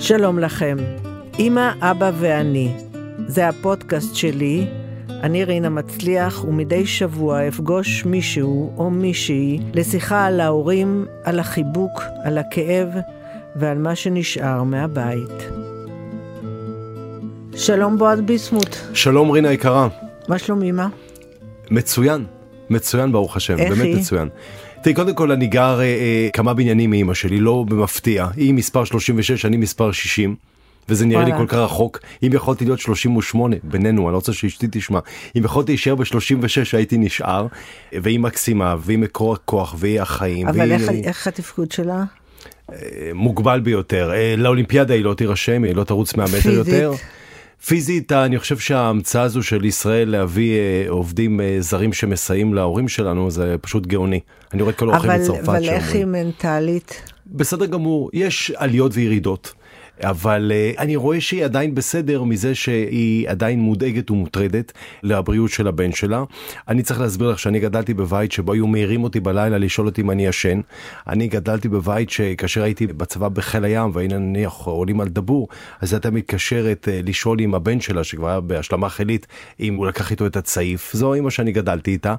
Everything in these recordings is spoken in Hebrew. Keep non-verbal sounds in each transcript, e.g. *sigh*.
שלום לכם, אמא, אבא ואני. זה הפודקאסט שלי, אני רינה מצליח, ומדי שבוע אפגוש מישהו או מישהי לשיחה על ההורים, על החיבוק, על הכאב ועל מה שנשאר מהבית. שלום בועז ביסמוט. שלום רינה יקרה. מה שלום אמא? מצוין, מצוין ברוך השם, איך באמת היא? מצוין. תראי, קודם כל אני גר אה, אה, כמה בניינים מאמא שלי, לא במפתיע. היא מספר 36, אני מספר 60. וזה נראה לי. כל כך רחוק. אם יכולתי להיות 38 בינינו, אני לא רוצה שאשתי תשמע. אם יכולתי להישאר ב-36 הייתי נשאר. והיא מקסימה, והיא מקור הכוח, והיא החיים. אבל והיא איך, איך התפקוד שלה? אה, מוגבל ביותר. אה, לאולימפיאדה היא לא תירשם, היא לא תרוץ 100 מטר פיזית? יותר. פיזית, אני חושב שההמצאה הזו של ישראל להביא אה, עובדים אה, זרים שמסייעים להורים שלנו זה פשוט גאוני. אני רואה את כל האורחים בצרפת אבל איך היא שאומרים. מנטלית? בסדר גמור, יש עליות וירידות. אבל uh, אני רואה שהיא עדיין בסדר מזה שהיא עדיין מודאגת ומוטרדת לבריאות של הבן שלה. אני צריך להסביר לך שאני גדלתי בבית שבו היו מעירים אותי בלילה לשאול אותי אם אני ישן. אני גדלתי בבית שכאשר הייתי בצבא בחיל הים והיינו נניח עולים על דבור, אז הייתה מתקשרת uh, לשאול עם הבן שלה שכבר היה בהשלמה חילית אם הוא לקח איתו את הצעיף. זו אמא שאני גדלתי איתה.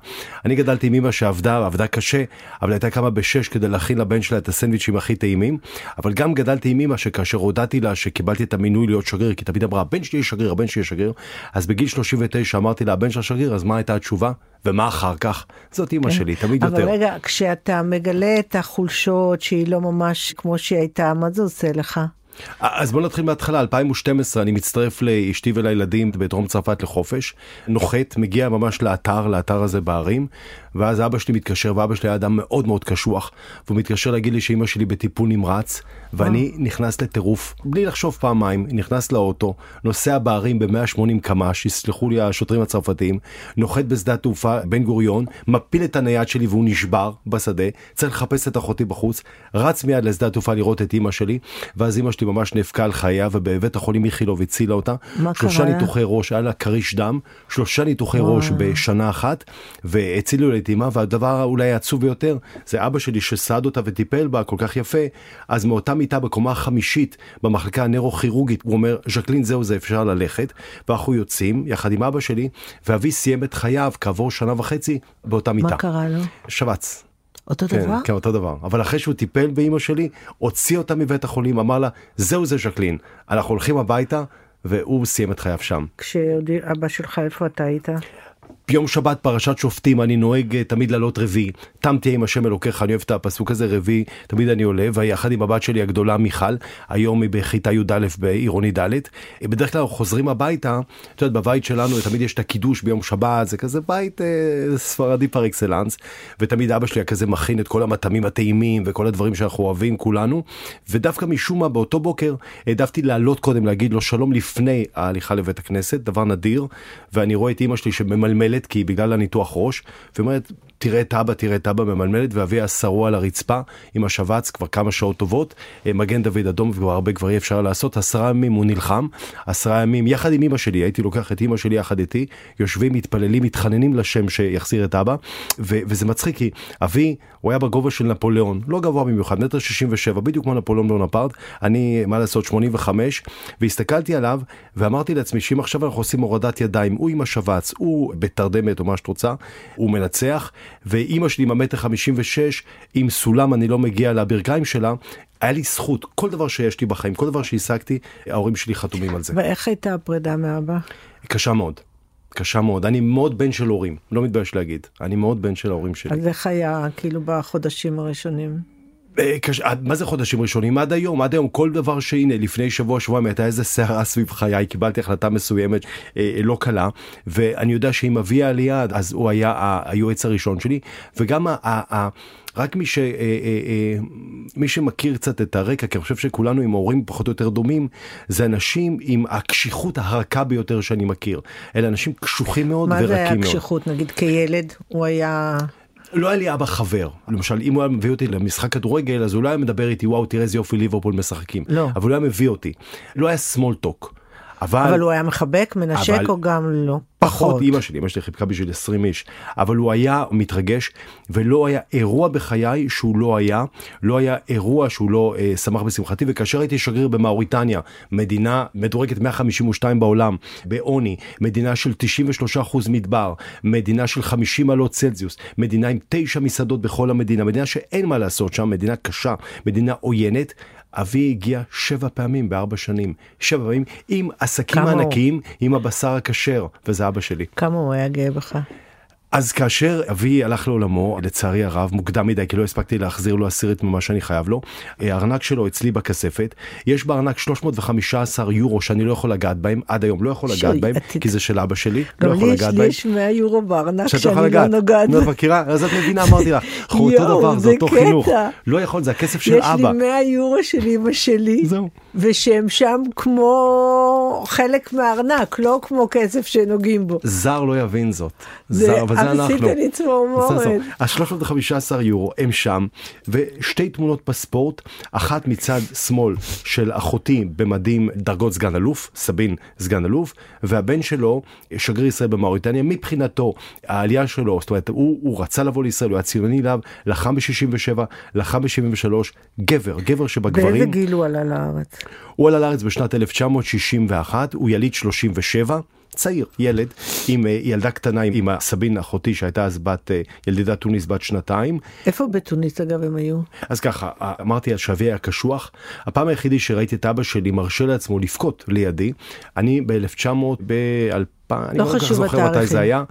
אני גדלתי עם אמא שעבדה, עבדה קשה, אבל הייתה קמה בשש כדי להכין לבן שלה את הסנדוויצ'ים הכי טעימים. אבל גם גדלתי עם אמא שכאשר הודעתי לה שקיבלתי את המינוי להיות שגריר, כי תמיד אמרה הבן שלי יהיה שגריר, הבן שלי יהיה שגריר, אז בגיל 39 אמרתי לה הבן שלה שגריר, אז מה הייתה התשובה? ומה אחר כך? זאת אמא שלי, תמיד אבל יותר. רגע, כשאתה מגלה את החולשות שהיא לא ממש כמו שהיא הייתה, מה זה עושה לך? אז בוא נתחיל מההתחלה, 2012 אני מצטרף לאשתי ולילדים בדרום צרפת לחופש, נוחת, מגיע ממש לאתר, לאתר הזה בערים, ואז אבא שלי מתקשר, ואבא שלי היה אדם מאוד מאוד קשוח, והוא מתקשר להגיד לי שאמא שלי בטיפול נמרץ, ואני נכנס לטירוף, בלי לחשוב פעמיים, נכנס לאוטו, נוסע בערים ב-180 קמ"ש, יסלחו לי השוטרים הצרפתיים, נוחת בשדה התעופה בן גוריון, מפיל את הנייד שלי והוא נשבר בשדה, צריך לחפש את אחותי בחוץ, רץ מיד לשדה התעופה לראות את אמא שלי, ואז אמא שלי ממש נאבקה על חייה, ובבית החולים איכילוב הצילה אותה. מה שלושה קרה לה? ניתוחי ראש, היה לה כריש דם, שלושה ניתוחי ראש בשנה אחת, והצילו לה את אמא, והדבר אולי העצוב ביותר, זה אבא שלי שסעד אותה וטיפל בה כל כך יפה, אז מאותה מיטה בקומה החמישית במחלקה הנוירוכירורגית, הוא אומר, ז'קלין זהו זה אפשר ללכת, ואנחנו יוצאים יחד עם אבא שלי, ואבי סיים את חייו כעבור שנה וחצי באותה מיטה. מה קרה לו? שבץ. אותו כן, דבר? כן, אותו דבר. אבל אחרי שהוא טיפל באימא שלי, הוציא אותה מבית החולים, אמר לה, זהו זה ז'קלין, אנחנו הולכים הביתה, והוא סיים את חייו שם. כשאבא שלך, איפה אתה היית? ביום שבת פרשת שופטים אני נוהג אה, תמיד לעלות רביעי. תם תהיה עם השם אלוקיך, אני אוהב את הפסוק הזה רביעי, תמיד אני עולה, ויחד עם הבת שלי הגדולה מיכל, היום היא בכיתה י"א בעירוני ד'. אה, בדרך כלל חוזרים הביתה, את יודעת בבית שלנו תמיד יש את הקידוש ביום שבת, זה כזה בית אה, ספרדי פר אקסלנס, ותמיד אבא שלי כזה מכין את כל המטעמים הטעימים וכל הדברים שאנחנו אוהבים כולנו, ודווקא משום מה באותו בוקר העדפתי לעלות קודם להגיד לו שלום לפני ההליכה לבית הכנסת, דבר נדיר, ואני רואה את אמא שלי שממלמלת כי היא בגלל הניתוח ראש, ואומרת תראה את אבא, תראה את אבא ממלמלת, ואבי היה שרוע על הרצפה עם השבץ כבר כמה שעות טובות, אה, מגן דוד אדום וכבר הרבה כבר אי אפשר לעשות, עשרה ימים הוא נלחם, עשרה ימים יחד עם אמא שלי, הייתי לוקח את אמא שלי יחד איתי, יושבים, מתפללים, מתחננים לשם שיחזיר את אבא, ו- וזה מצחיק כי אבי, הוא היה בגובה של נפוליאון, לא גבוה במיוחד, מטר 67, בדיוק כמו נפוליאון בונפרט, אני, מה לעשות, 85, והסתכלתי עליו ואמרתי לעצמי שאם עכשיו אנחנו עושים הורדת ידיים, הוא עם השבץ, הוא בתרדמת או מה שאת רוצה, הוא מנצח, ואימא שלי עם המטר 56, עם סולם אני לא מגיע לברכיים שלה, היה לי זכות, כל דבר שיש לי בחיים, כל דבר שהשגתי, ההורים שלי חתומים על זה. ואיך הייתה הפרידה מאבא? קשה מאוד. קשה מאוד. אני מאוד בן של הורים, לא מתבייש להגיד. אני מאוד בן של ההורים שלי. אז איך היה, כאילו, בחודשים הראשונים? אה, קש... עד- מה זה חודשים ראשונים? עד היום, עד היום, כל דבר שהנה, לפני שבוע, שבועיים הייתה איזה סערה סביב חיי, קיבלתי החלטה מסוימת אה, לא קלה, ואני יודע שאם אבי העלייה, אז הוא היה היועץ הראשון שלי, וגם ה... ה... ה... רק מי, ש, אה, אה, אה, מי שמכיר קצת את הרקע, כי אני חושב שכולנו עם הורים פחות או יותר דומים, זה אנשים עם הקשיחות הרכה ביותר שאני מכיר. אלה אנשים קשוחים מאוד מה ורקים זה היה מאוד. קשיחות? נגיד כילד, הוא היה... לא היה לי אבא חבר. למשל, אם הוא היה מביא אותי למשחק כדורגל, אז הוא לא היה מדבר איתי, וואו, תראה איזה יופי ליברפול משחקים. לא. אבל הוא היה מביא אותי. לא היה small talk. אבל, אבל הוא היה מחבק, מנשק אבל- או גם לא? פחות אימא שלי, אמא שלי חיבקה בשביל 20 איש, אבל הוא היה מתרגש ולא היה אירוע בחיי שהוא לא היה, לא היה אירוע שהוא לא אה, שמח בשמחתי, וכאשר הייתי שגריר במאוריטניה, מדינה מדורגת 152 בעולם, בעוני, מדינה של 93% מדבר, מדינה של 50 מעלות צלזיוס, מדינה עם תשע מסעדות בכל המדינה, מדינה שאין מה לעשות שם, מדינה קשה, מדינה עוינת. אבי הגיע שבע פעמים בארבע שנים, שבע פעמים עם עסקים כמה הוא? ענקיים, עם הבשר הכשר, וזה אבא שלי. כמה הוא היה גאה בך? אז כאשר אבי הלך לעולמו, לצערי הרב, מוקדם מדי, כי לא הספקתי להחזיר לו עשירית ממה שאני חייב לו, הארנק שלו אצלי בכספת, יש בארנק 315 יורו שאני לא יכול לגעת בהם, עד היום לא יכול לגעת בהם, כי זה של אבא שלי, לא גם יכול לי יש- לגעת לי בהם. יש 100 יורו בארנק שאני לא לגעת. נוגעת. נו, את מכירה? אז את מבינה, אמרתי לך, אותו יואו, דבר, זה זה אותו קטע. חינוך. לא יכול, זה הכסף של יש לי אבא. 100 יורו של אמא שלי. ושהם שם כמו חלק מהארנק, לא כמו כסף שנוגעים בו. זר לא יבין זאת. זה- אז אנחנו. עשית לי צמרמורת. ה-315 יורו הם שם, ושתי תמונות פספורט, אחת מצד שמאל של אחותי במדים דרגות סגן אלוף, סבין סגן אלוף, והבן שלו, שגריר ישראל במאוריטניה, מבחינתו, העלייה שלו, זאת אומרת, הוא, הוא רצה לבוא לישראל, הוא היה ציוני להב, לחם ב-67, לחם ב-73, גבר, גבר באיזה שבגברים, גיל הוא עלה לארץ? הוא עלה לארץ בשנת 1961, הוא יליד 37, צעיר, ילד, עם אה, ילדה קטנה, עם הסבין אחותי שהייתה אז בת, אה, ילדידת תוניס בת שנתיים. איפה בתוניס אגב הם היו? אז ככה, אה, אמרתי שאבי היה קשוח. הפעם היחידי שראיתי את אבא שלי מרשה לעצמו לבכות לידי, אני ב-1900, ב-2000, אני לא לא כל כך זוכר מתי. זה היה.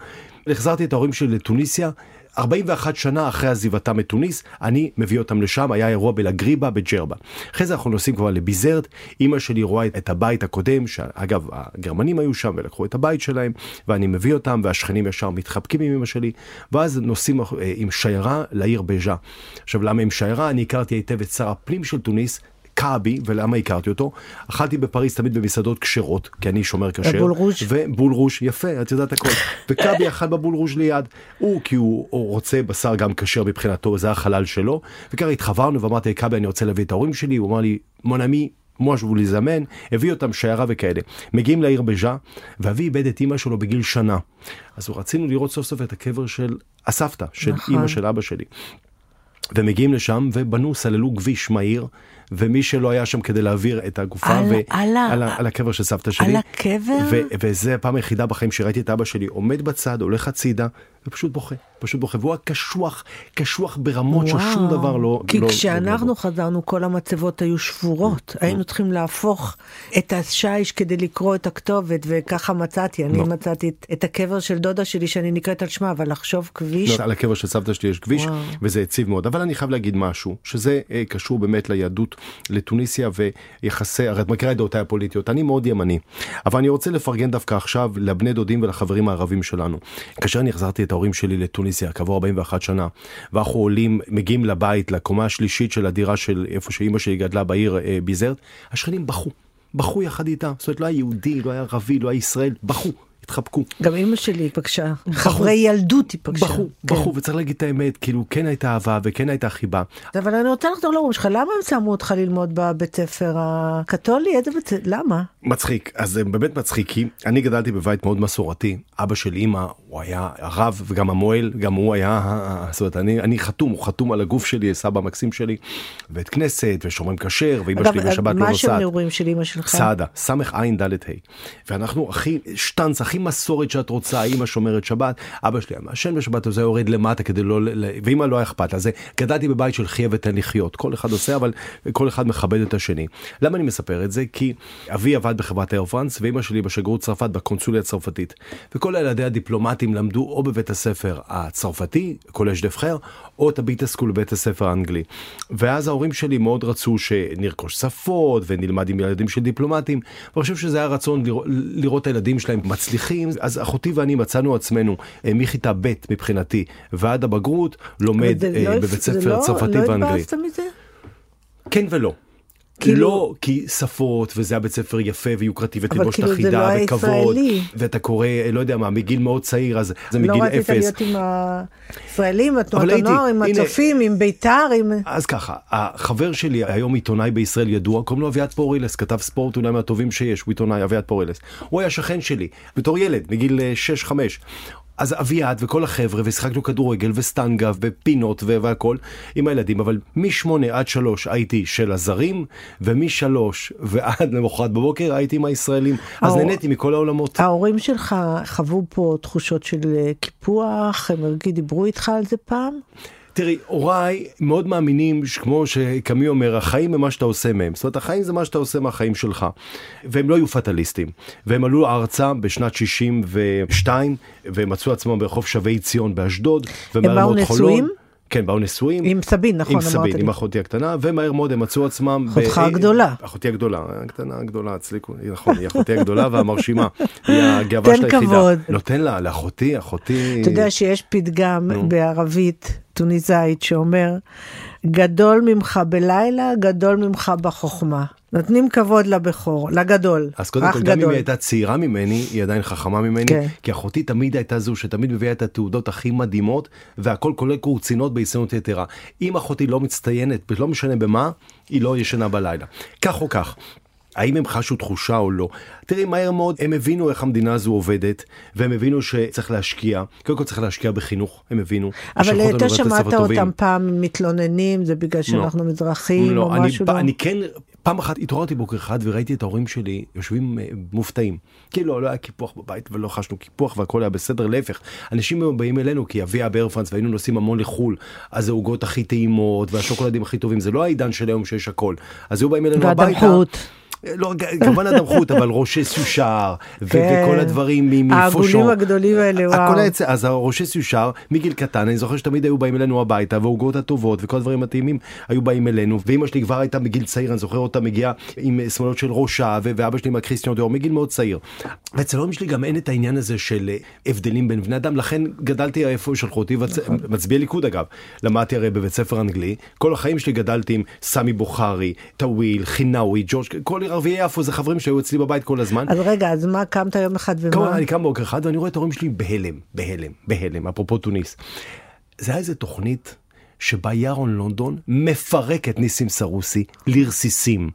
החזרתי את ההורים שלי לתוניסיה. 41 שנה אחרי עזיבתם מתוניס, אני מביא אותם לשם, היה אירוע בלגריבה בג'רבה. אחרי זה אנחנו נוסעים כבר לביזרט, אימא שלי רואה את הבית הקודם, שאגב, הגרמנים היו שם ולקחו את הבית שלהם, ואני מביא אותם, והשכנים ישר מתחבקים עם אמא שלי, ואז נוסעים אה, עם שיירה לעיר בז'ה. עכשיו, למה עם שיירה? אני הכרתי היטב את שר הפנים של תוניס, קאבי, ולמה הכרתי אותו? אכלתי בפריז תמיד במסעדות כשרות, כי אני שומר כשר. בבול רוז'? ובול רוז', יפה, את יודעת הכל. *laughs* וקאבי אכל בבול רוז' ליד. הוא, כי הוא, הוא רוצה בשר גם כשר מבחינתו, זה החלל שלו. וככה התחברנו ואמרתי, קאבי, אני רוצה להביא את ההורים שלי, הוא אמר לי, מונמי, מוש לזמן, הביא אותם שיירה וכאלה. מגיעים לעיר בז'ה, ואבי איבד את אימא שלו בגיל שנה. אז רצינו לראות סוף סוף את הקבר של הסבתא, של נכון. אימא של אבא שלי. ומגיעים לשם ובנו, סללו כביש מהיר, ומי שלא היה שם כדי להעביר את הגופה, על- ו- על על, ה- על הקבר של סבתא שלי. על הקבר? ו- וזה הפעם היחידה בחיים שראיתי את אבא שלי עומד בצד, הולך הצידה, ופשוט בוכה, פשוט בוכה, והוא היה קשוח, קשוח ברמות ששום וואו. דבר לא... כי לא, כשאנחנו לא, חזרנו כל המצבות היו שבורות. היינו צריכים להפוך את השיש כדי לקרוא את הכתובת וככה מצאתי. אני לא. מצאתי את- הקבר של דודה שלי שאני נקראת על שמה, אבל לחשוב כביש. לא, על הקבר של סבתא שלי יש כביש, וואו. וזה הציב מאוד. אבל אני חייב להגיד משהו, שזה אה, קשור באמת ליהדות, לתוניסיה ויחסי, הרי את מכירה את דעותיי הפוליטיות, אני מאוד ימני. אבל אני רוצה לפרגן דווקא עכשיו לבני דודים ולחברים הערבים שלנו. כאשר אני החזרתי את ההורים שלי לתוניסיה, כעבור 41 שנה, ואנחנו עולים, מגיעים לבית, לקומה השלישית של הדירה של איפה שאימא שלי גדלה בעיר אה, ביזרט, השכנים בכו. בכו יחד איתה, זאת אומרת לא היה יהודי, לא היה ערבי, לא היה ישראל, בכו, התחבקו. גם אימא שלי פגשה, חברי ילדות היא פגשה. בכו, כן. בכו, וצריך להגיד את האמת, כאילו כן הייתה אהבה וכן הייתה חיבה. אבל אני רוצה לחזור להורים שלך, למה הם שמו אותך ללמוד בבית ספר הקתולי? איזה בית ספר? למה? מצחיק, אז זה באמת מצחיק, כי אני גדלתי בבית מאוד מסורתי, אבא של אימא, הוא היה הרב וגם המוהל, גם הוא היה, זאת אומרת, אני, אני חתום, הוא חתום על הגוף שלי, סבא מקסים שלי, בית כנסת ושומרים כשר, ואימא שלי בשבת לא מה השם נוסעת. נעורים של אמא שלך? סעדה, סמך עין דלת ה'. ואנחנו הכי שטנץ, הכי מסורת שאת רוצה, אימא שומרת שבת, אבא שלי היה מעשן בשבת, אז היה יורד למטה כדי לא, ואימא לא היה אכפת לה. זה, גדלתי בבית של חיה ותן לחיות, כל אחד עושה, אבל כל אחד מכבד את השני. למה אני מספר את זה? כי אבי עבד בחברת אייר פרנס, ואימא שלי בשגרירות צרפת, בקונסוליה הצרפתית. וכל ילדי הדיפלומטים למדו או בבית הספר הצרפתי, קולג' דה פרר, או את הטביטה סקול בבית הספר האנגלי. ואז ההורים שלי מאוד רצו שנרכוש שפות ונלמד עם ילדים של דיפלומטים, ואני חושב שזה היה רצון לראות, לראות את הילדים שלהם מצליחים, אז אחותי ואני מצאנו עצמנו אה, מכיתה ב' מבחינתי ועד הבגרות לומד אה, לא- בבית ספר לא- צרפתי לא ואנגלי. כן ולא. כאילו- לא, כי שפות, וזה היה בית ספר יפה ויוקרתי, ותלבושת כאילו זה אחידה, לא וכבוד, ישראלי. ואתה קורא, לא יודע מה, מגיל מאוד צעיר, אז זה לא מגיל רצית אפס. להיות עם הישראלים, עם תנועות הייתי- הנוער, עם הנה- הצופים, עם בית"ר, עם... אז ככה, החבר שלי היום עיתונאי בישראל ידוע, קוראים לו אביעד פורילס, כתב ספורט אולי מהטובים שיש, הוא עיתונאי, אביעד פורילס. הוא היה שכן שלי, בתור ילד, מגיל 6-5. אז אביעד וכל החבר'ה, ושיחקנו כדורגל וסטנגה ופינות והכל עם הילדים, אבל משמונה עד שלוש הייתי של הזרים, ומשלוש ועד למחרת בבוקר הייתי עם הישראלים. אז האור- נהניתי מכל העולמות. ההורים שלך חוו פה תחושות של אה, קיפוח, הם דיברו איתך על זה פעם? תראי, הוריי מאוד מאמינים, שכמו שקמי אומר, החיים הם מה שאתה עושה מהם. זאת אומרת, החיים זה מה שאתה עושה מהחיים שלך. והם לא היו פטליסטים. והם עלו ארצה בשנת 62, והם מצאו עצמם ברחוב שבי ציון באשדוד. ומהר באו. נשואים? כן, באו נשואים. עם סבין, נכון, עם סבין, לי. עם אחותי הקטנה, ומהר מאוד הם מצאו עצמם... אחותך ב- הגדולה. אחותי הגדולה, הקטנה הגדולה, הצליקו, נכון, היא אחותי הגדולה והמרשימה. היא הגאווה תן של היחידה. כבוד. נותן לה, לאחותי, אחותי... אתה יודע שיש פתגם בערבית טוניסאית שאומר, גדול ממך בלילה, גדול ממך בחוכמה. נותנים כבוד לבכור, לגדול, אז קודם כל, גם אם גדול. היא הייתה צעירה ממני, היא עדיין חכמה ממני, כן. כי אחותי תמיד הייתה זו שתמיד מביאה את התעודות הכי מדהימות, והכל כולל קורצינות בהצטיינות יתרה. אם אחותי לא מצטיינת, לא משנה במה, היא לא ישנה בלילה. כך או כך. האם הם חשו תחושה או לא? תראי, מהר מאוד הם הבינו איך המדינה הזו עובדת, והם הבינו שצריך להשקיע, קודם כל צריך להשקיע בחינוך, הם הבינו. אבל אתה שמעת. אותם פעם מתלוננים, זה בגלל שאנחנו מזרחים לא, או אני, משהו? לא? אני כן, פעם אחת התעוררתי בוקר אחד וראיתי את ההורים שלי יושבים אה, מופתעים. כאילו לא היה קיפוח בבית ולא חשנו קיפוח והכל היה בסדר, להפך. אנשים היו באים אלינו כי אבי היה בארפרנס והיינו נוסעים המון לחו"ל, אז העוגות הכי טעימות והשוקולדים הכי טובים, זה לא העידן של היום שיש הכל. אז היו באים אלינו הביתה. לא, כמובן הדמחות, *laughs* אבל ראשי סושר, כן. וכל הדברים מ- העגולים מפושון. הגדולים האלה, וואו. אז הראשי סושר, מגיל קטן, אני זוכר שתמיד היו באים אלינו הביתה, והעוגות הטובות וכל הדברים הטעימים היו באים אלינו, ואימא שלי כבר הייתה מגיל צעיר, אני זוכר אותה מגיעה עם אה, שמלות של רשה, ואבא שלי עם הכריסטיאן דיור, מגיל מאוד צעיר. ואצל ההורים שלי גם אין את העניין הזה של אה, הבדלים בין בני אדם, לכן גדלתי איפה שלחו אותי, נכון. מצביע ליכוד אגב, למדתי הרי בבית ספר אנגלי, כל החיים שלי גדלתי עם סמי בוכרי, טוויל, חינאווי, ג'ורג', כל ערביי יפו זה חברים שהיו אצלי בבית כל הזמן. אז רגע, אז מה, קמת יום אחד כמובן, ומה? אני קם בוקר אחד ואני רואה את ההורים שלי בהלם, בהלם, בהלם, אפרופו תוניס. זה היה איזה תוכנית שבה ירון לונדון מפרק את ניסים סרוסי לרסיסים.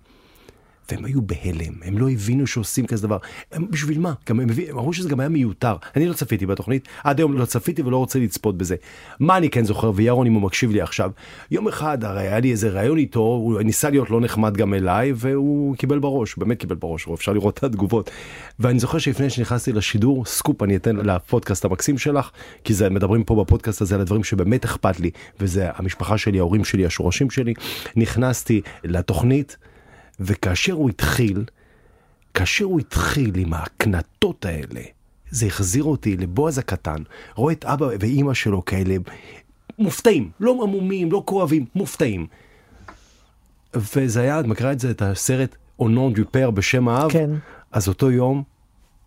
והם היו בהלם, הם לא הבינו שעושים כזה דבר. הם, בשביל מה? גם הם, אמרו שזה גם היה מיותר. אני לא צפיתי בתוכנית, עד היום לא צפיתי ולא רוצה לצפות בזה. מה אני כן זוכר, וירון אם הוא מקשיב לי עכשיו, יום אחד הרי היה לי איזה ראיון איתו, הוא ניסה להיות לא נחמד גם אליי, והוא קיבל בראש, באמת קיבל בראש, אפשר לראות את התגובות. ואני זוכר שלפני שנכנסתי לשידור, סקופ אני אתן לפודקאסט המקסים שלך, כי זה, מדברים פה בפודקאסט הזה על הדברים שבאמת אכפת לי, וזה המשפחה שלי, ההורים שלי, השורשים שלי. נכנסתי לתוכנית, וכאשר הוא התחיל, כאשר הוא התחיל עם ההקנטות האלה, זה החזיר אותי לבועז הקטן, רואה את אבא ואימא שלו כאלה מופתעים, לא עמומים, לא כואבים, מופתעים. וזה היה, את מכירה את זה, את הסרט אונון דופר בשם האב? כן. אז אותו יום,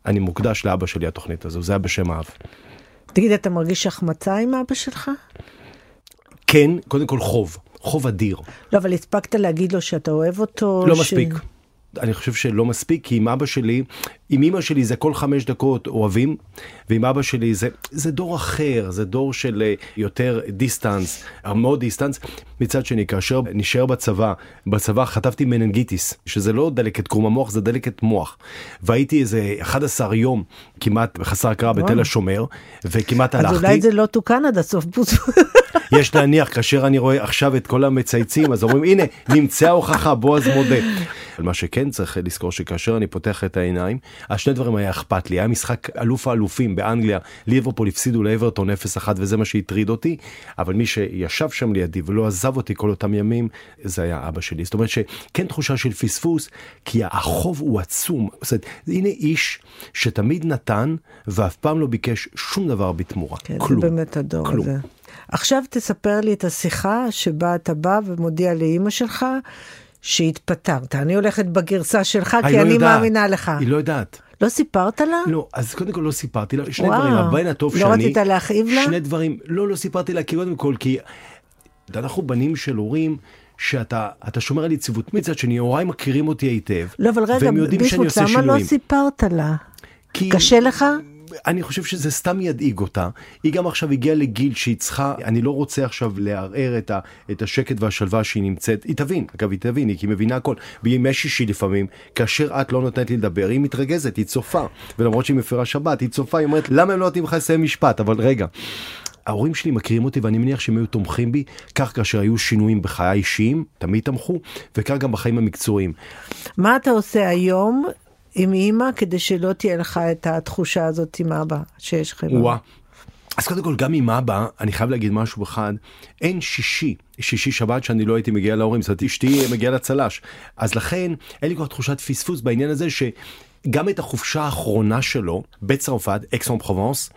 אה מוקדש לאבא שלי התוכנית הזו, זה היה בשם האב. תגיד, אתה מרגיש החמצה עם אבא שלך? כן, קודם כל חוב, חוב אדיר. לא, אבל הספקת להגיד לו שאתה אוהב אותו? לא ש- מספיק. אני חושב שלא מספיק, כי עם אבא שלי, עם אמא שלי זה כל חמש דקות אוהבים, ועם אבא שלי זה, זה דור אחר, זה דור של אה, יותר distance, מאוד distance. מצד שני, כאשר נשאר בצבא, בצבא חטפתי מננגיטיס, שזה לא דלקת קרום המוח, זה דלקת מוח. והייתי איזה 11 יום כמעט חסר הכרה בתל השומר, וכמעט אז הלכתי. אולי זה לא תוקן עד הסוף. *laughs* יש להניח, כאשר אני רואה עכשיו את כל המצייצים, אז אומרים, הנה, נמצאה ההוכחה, בועז מודה. מה שכן צריך לזכור שכאשר אני פותח את העיניים, אז שני דברים היה אכפת לי. היה משחק אלוף האלופים באנגליה, ליברפול הפסידו לאברטון 0-1 וזה מה שהטריד אותי, אבל מי שישב שם לידי ולא עזב אותי כל אותם ימים, זה היה אבא שלי. זאת אומרת שכן תחושה של פספוס, כי החוב הוא עצום. זאת אומרת, הנה איש שתמיד נתן ואף פעם לא ביקש שום דבר בתמורה. כן, כלום. זה באמת הדור כלום. הזה. עכשיו תספר לי את השיחה שבה אתה בא ומודיע לאימא שלך שהתפטרת. אני הולכת בגרסה שלך כי לא אני יודעת. מאמינה לך. היא לא יודעת. לא סיפרת לה? לא, אז קודם כל לא סיפרתי לה, שני וואו. דברים, הבן הטוב לא שאני... רצית להכאיב לה? שני דברים, לא, לא סיפרתי לה, כי קודם כל, כי אנחנו בנים של הורים שאתה אתה שומר על יציבות. מצד שני, הוריי מכירים אותי היטב, לא, אבל רגע, והם יודעים שאני למה לא. סיפרת לה? כי- קשה לך? אני חושב שזה סתם ידאיג אותה. היא גם עכשיו הגיעה לגיל שהיא צריכה, אני לא רוצה עכשיו לערער את, ה, את השקט והשלווה שהיא נמצאת. היא תבין, אגב, היא תבין, היא היא מבינה הכל. בימי שישי לפעמים, כאשר את לא נותנת לי לדבר, היא מתרגזת, היא צופה. ולמרות שהיא מפרה שבת, היא צופה, היא אומרת, למה הם לא נותנים לך לסיים משפט? אבל רגע. ההורים שלי מכירים אותי ואני מניח שהם היו תומכים בי, כך כאשר היו שינויים בחיי האישיים, תמיד תמכו, וכך גם בחיים המקצועיים. מה אתה עושה היום עם אימא כדי שלא תהיה לך את התחושה הזאת עם אבא שיש לך? וואה. אז קודם כל גם עם אבא אני חייב להגיד משהו אחד אין שישי שישי שבת שאני לא הייתי מגיע להורים זאת אשתי מגיעה לצל"ש אז לכן אין לי כך תחושת פספוס בעניין הזה שגם את החופשה האחרונה שלו בצרפת אקסון פרובנס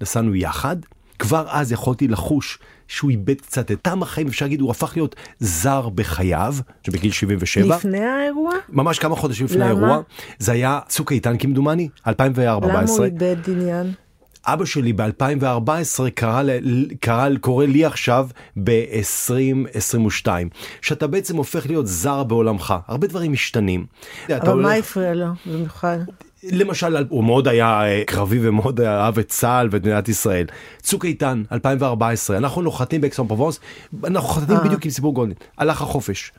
נסענו יחד כבר אז יכולתי לחוש שהוא איבד קצת את טעם החיים אפשר להגיד הוא הפך להיות זר בחייו שבגיל 77 לפני האירוע? ממש כמה חודשים לפני למה? האירוע זה היה צוק איתן כמדומני 2014 למה הוא איבד עניין? אבא שלי ב-2014 קרא, קרא, קורא לי עכשיו ב-2022, שאתה בעצם הופך להיות זר בעולמך, הרבה דברים משתנים. אבל מה הפריע לו במיוחד? למשל, הוא מאוד היה אה, קרבי ומאוד אהב את צה"ל ואת מדינת ישראל. צוק איתן, 2014, אנחנו נוחתים באקסון פרובנס, אנחנו חותמים אה. בדיוק עם סיפור גולדין, הלך החופש.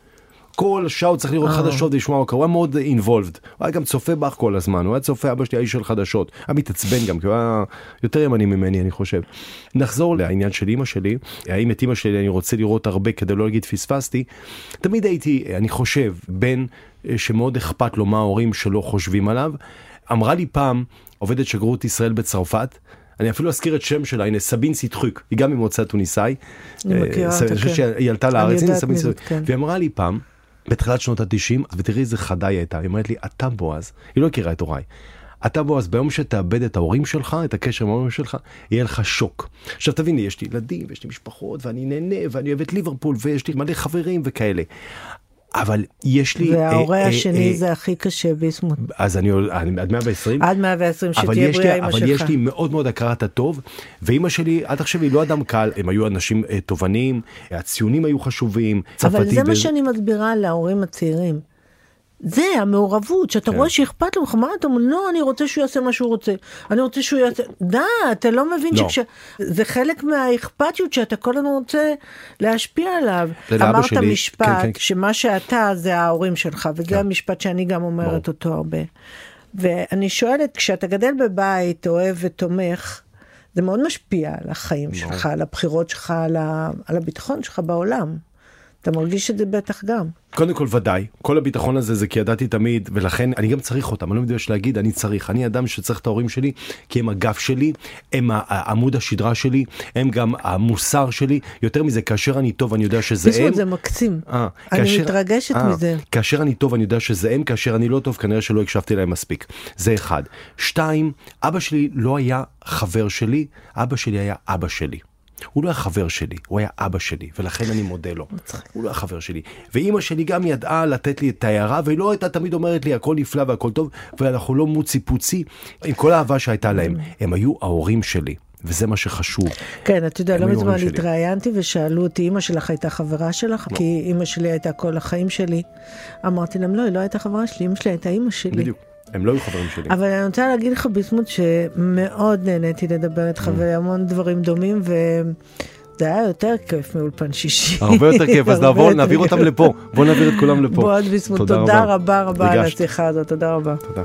כל שעה צריך לראות חדשות ולשמוע מה קורה, הוא היה מאוד אינבולבד. הוא היה גם צופה בך כל הזמן, הוא היה צופה, אבא שלי היה איש של חדשות. היה מתעצבן גם, כי הוא היה יותר ימני ממני, אני חושב. נחזור לעניין של אימא שלי, האם את אימא שלי אני רוצה לראות הרבה כדי לא להגיד פספסתי. תמיד הייתי, אני חושב, בן אה, שמאוד אכפת לו מה ההורים שלו חושבים עליו. אמרה לי פעם, עובדת שגרירות ישראל בצרפת, אני אפילו אזכיר את שם שלה, הנה סבין סיטחוק, היא גם ממוצא טוניסאי. אני אה, מכירה אותה, אני כן. שהיא עלתה אני לארץ, הנה סבין סיטחוק. כן. והיא אמרה לי פעם, בתחילת שנות ה-90, ותראי איזה חדה היא הייתה, היא אומרת לי, אתה בועז, היא לא הכירה את הוריי. אתה בועז, ביום שתאבד את ההורים שלך, את הקשר עם ההורים שלך, יהיה לך שוק. עכשיו תביני, יש לי ילדים, ויש לי משפחות, ואני נהנה, ואני אוהב את ליברפול, ויש לי מלא חברים וכאלה. אבל יש לי... וההורה אה, אה, השני אה, זה הכי קשה ביסמוט. אז אני אני עד 120. עד 120 אבל שתהיה בריאה אבל שלך. יש לי מאוד מאוד הכרת הטוב, ואימא שלי, עכשיו היא לא אדם קל, הם היו אנשים אה, תובעניים, הציונים היו חשובים, אבל צרפתי זה ו- מה שאני מסבירה להורים הצעירים. זה המעורבות, שאתה כן. רואה שאכפת לך, מה אתה אומר, לא, אני רוצה שהוא יעשה מה שהוא רוצה, אני רוצה שהוא יעשה, די, אתה לא מבין לא. שכש... זה חלק מהאכפתיות שאתה כל הזמן רוצה להשפיע עליו. אמרת שלי, משפט, כן, כן. שמה שאתה זה ההורים שלך, וזה כן. המשפט שאני גם אומרת ברור. אותו הרבה. ואני שואלת, כשאתה גדל בבית, אוהב ותומך, זה מאוד משפיע על החיים שלך, על הבחירות שלך, על, ה... על הביטחון שלך בעולם. אתה מרגיש את זה בטח גם. קודם כל ודאי, כל הביטחון הזה זה כי ידעתי תמיד, ולכן אני גם צריך אותם, אני לא מתבייש להגיד, אני צריך, אני אדם שצריך את ההורים שלי, כי הם הגב שלי, הם עמוד השדרה שלי, הם גם המוסר שלי, יותר מזה, כאשר אני טוב אני יודע שזה הם. זה מקסים. אה, אני כאשר- מתרגשת אה, מזה. כאשר אני טוב אני יודע שזה הם, כאשר אני לא טוב כנראה שלא הקשבתי להם מספיק. זה אחד. שתיים, אבא שלי לא היה חבר שלי, אבא שלי היה אבא שלי. הוא לא היה חבר שלי, הוא היה אבא שלי, ולכן אני מודה לו. הוא לא היה חבר שלי. ואימא שלי גם ידעה לתת לי את ההערה, והיא לא הייתה תמיד אומרת לי הכל נפלא והכל טוב, ואנחנו לא מוצי פוצי, עם כל האהבה שהייתה להם. הם היו ההורים שלי, וזה מה שחשוב. כן, אתה יודע, לא מזמן. התראיינתי ושאלו אותי, אמא שלך הייתה חברה שלך? לא. כי אמא שלי הייתה כל החיים שלי. אמרתי להם, לא, היא לא הייתה חברה שלי, אמא שלי הייתה אמא שלי. בדיוק. הם לא היו חברים שלי. אבל אני רוצה להגיד לך ביסמוט שמאוד נהניתי לדבר איתך Mm. והמון דברים דומים וזה היה יותר כיף מאולפן שישי. הרבה יותר כיף, אז *laughs* נעבור, נעביר. אותם לפה. בואו נעביר את כולם לפה. בועז ביסמוט, תודה רבה רבה על. השיחה הזאת, תודה רבה. תודה.